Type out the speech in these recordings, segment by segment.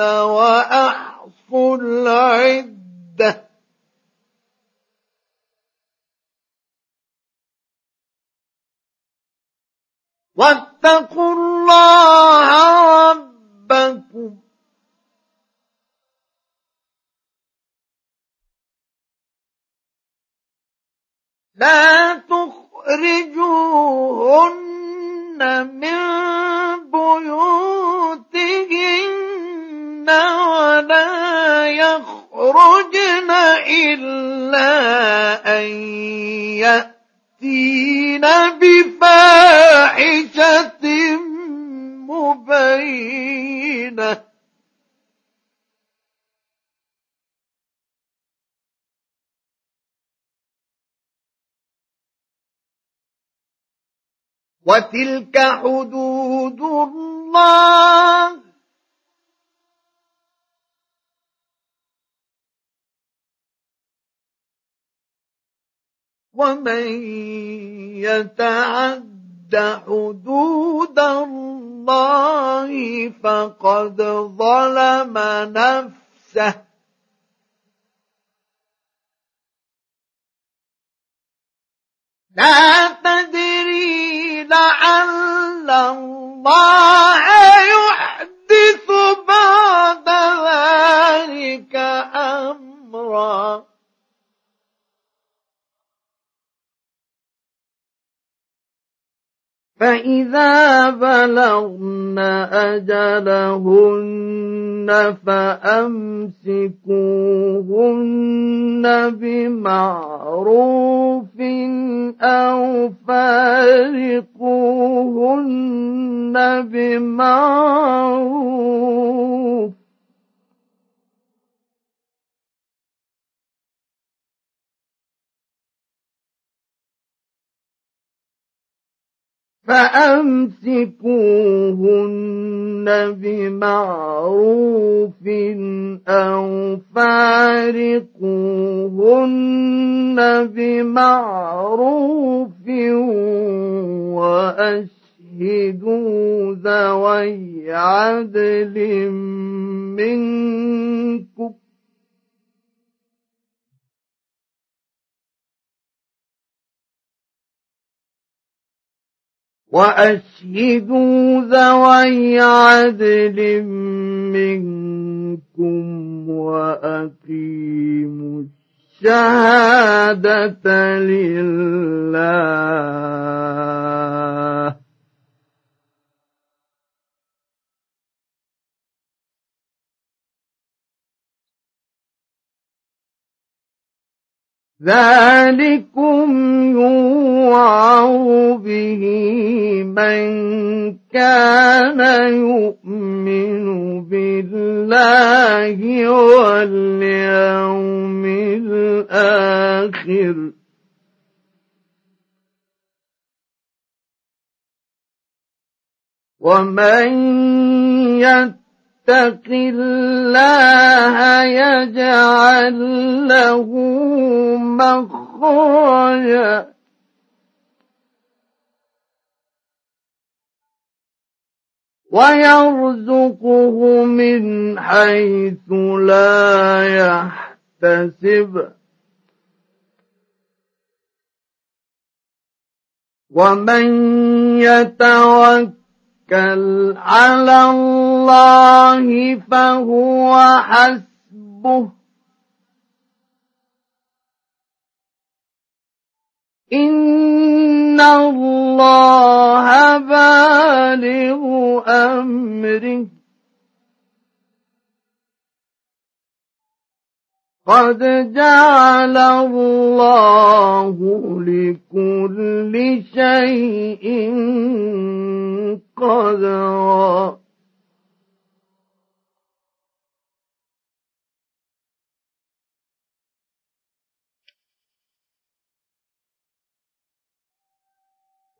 وأحصوا العدة. واتقوا الله ربكم. لا تخرجوهن من بيوتهن. ولا يخرجن إلا أن يأتين بفاحشة مبينة. وتلك حدود الله ومن يتعد حدود الله فقد ظلم نفسه. لا تدري لعل الله يحدث بعد ذلك أمرا. فإذا بلغن أجلهن فأمسكوهن بمعروف أو فارقوهن بمعروف فأمسكوهن بمعروف أو فارقوهن بمعروف وأشهدوا ذوي عدل منكم وأشهدوا ذوي عدل منكم وأقيموا الشهادة لله. ذلكم به من كان يؤمن بالله واليوم الآخر ومن يتق الله يجعل له مخرجا ويرزقه من حيث لا يحتسب. ومن يتوكل توكل على الله فهو حسبه. إن الله بالغ أمره قد جعل الله لكل شيء قدرا.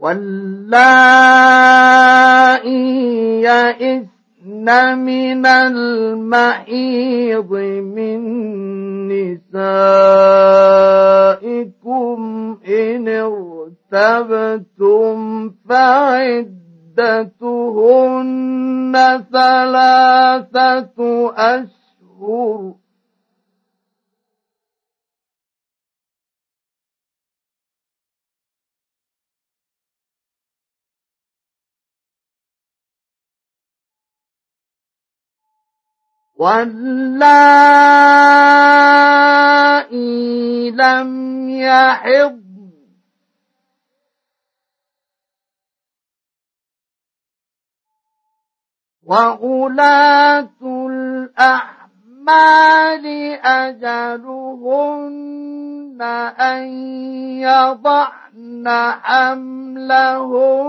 واللائي يئسن من المحيض من نسائكم إن ارتبتم فعدتهن ثلاثة أشهر واللائي لم يحض وأولاة الأحمال أجلهن أن يضعن حملهن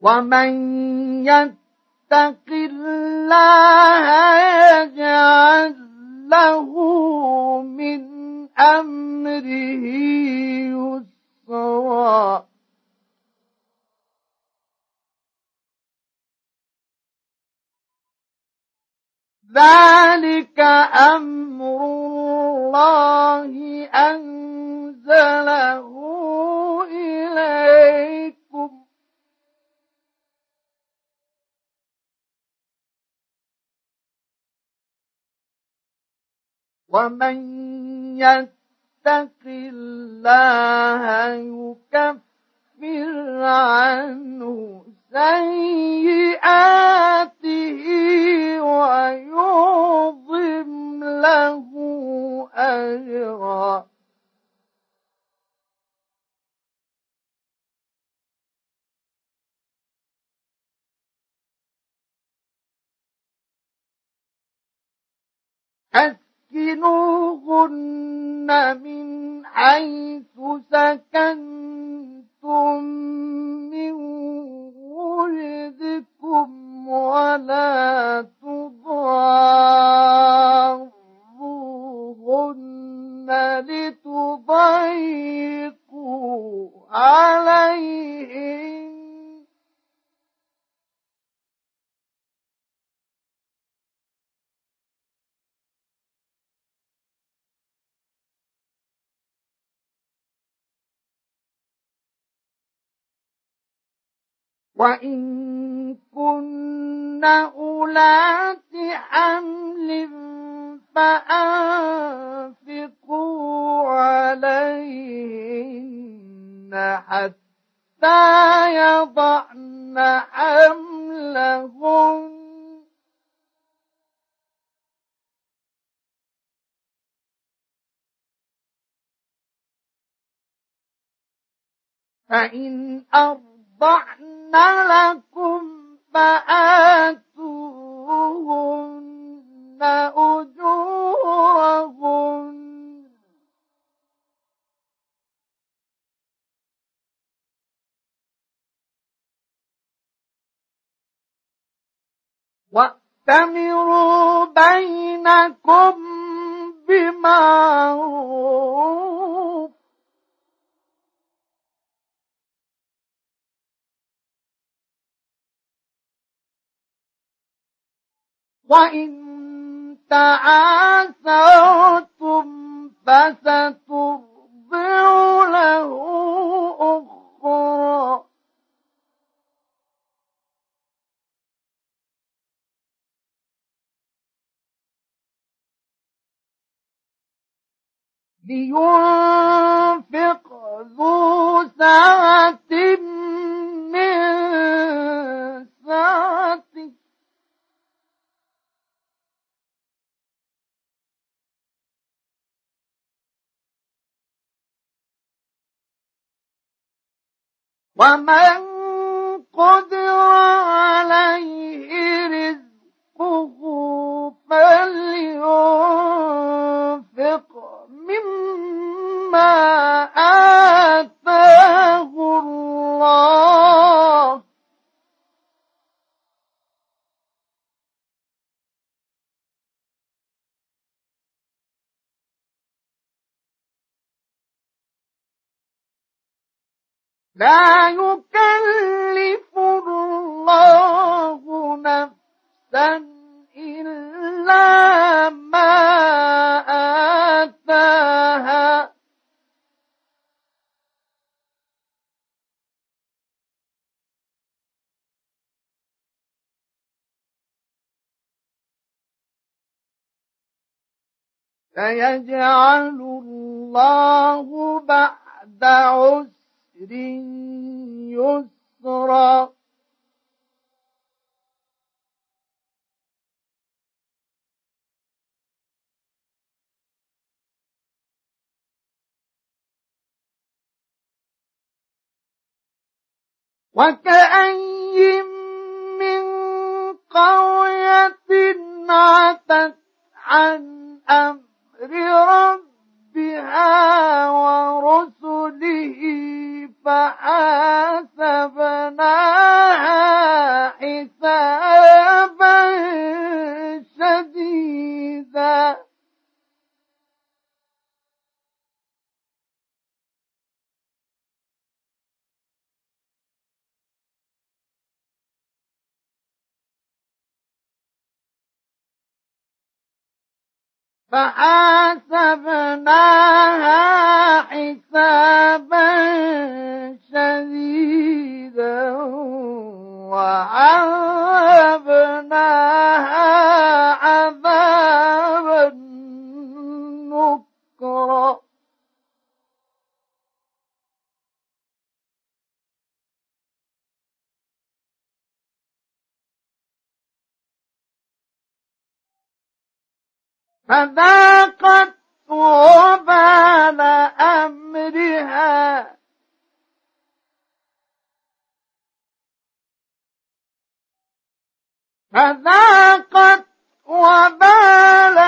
ومن يتق الله يجعل له من أمره يسرا. ذلك أمر الله أنزله إليكم ومن يتق الله يكفر عنه سيئاته ويعظم له أجرا. أسكنوهن من حيث سكنتم من وجدكم ولا تضاروهن لتضيقوا عليهن وإن كن أولات حمل فأنفقوا عليهن حتى يضعن حملهن فإن أرضعن لكم فآتوهن أجورهن وأتمروا بينكم بمعروف وإن تعاثرتم فسترضع له أخرى لينفق ذو ومن قدر عليه رزقه فلينفق مما آتاه لا يكلف الله نفسا إلا ما آتاها. سيجعل الله بعد عسر يسرا. وكأي من قرية عتت عن أمر ربها ورسله فحاسبناها حسابا شديدا. فحاسبناها حسابا وعذبناها عذابا نكرا. فذاقت وبال أمرها فذاقت وبال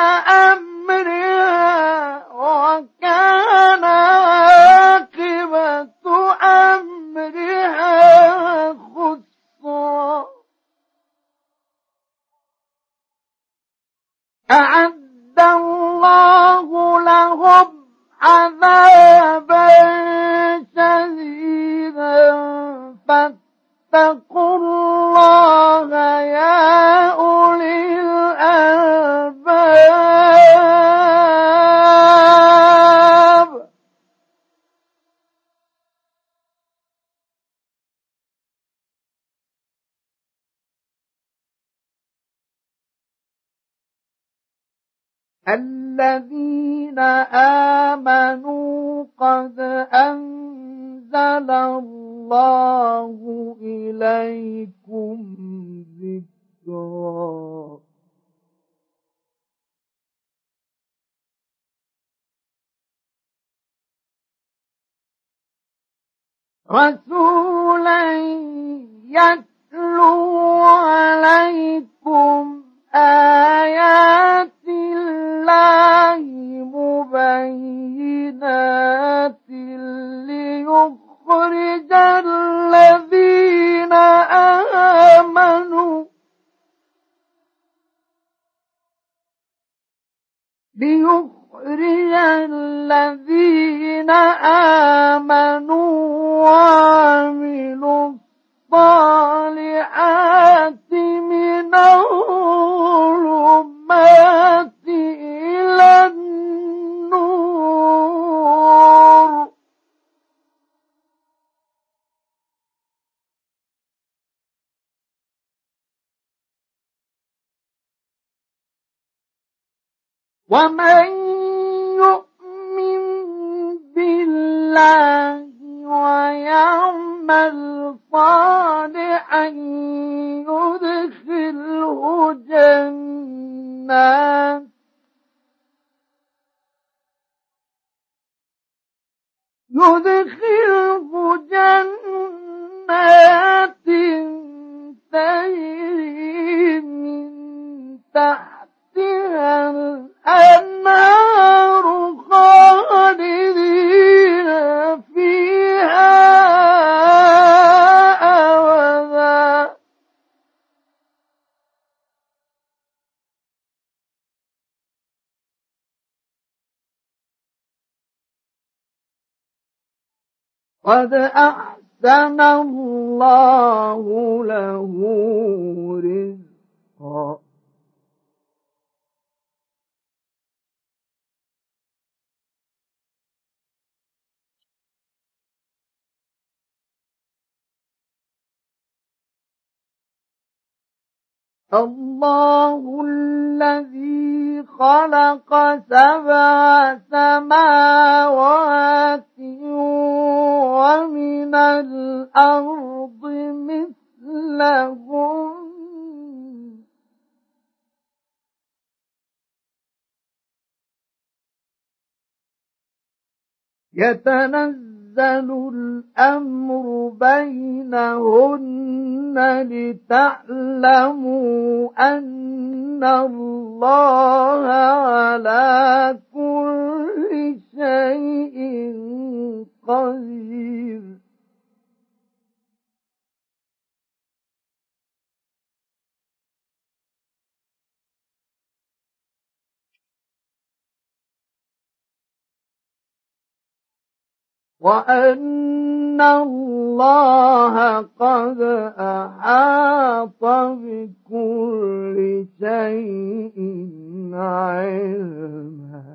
أمرها وكان عاقبة أمرها خسرا أعد الله لهم عذابا الذين آمنوا قد أنزل الله إليكم ذكرا. رسولا يتلو عليكم آيات الله ما ومن يؤمن بالله ويعمل صالحا يدخله جنات. يدخله قد أحسن الله له رزقا. الله الذي خلق سبع سماوات ومن الأرض مثلهم. يتنزل يتنزل الأمر بينهن لتعلموا أن الله على كل شيء قدير وأن الله قد أحاط بكل شيء علما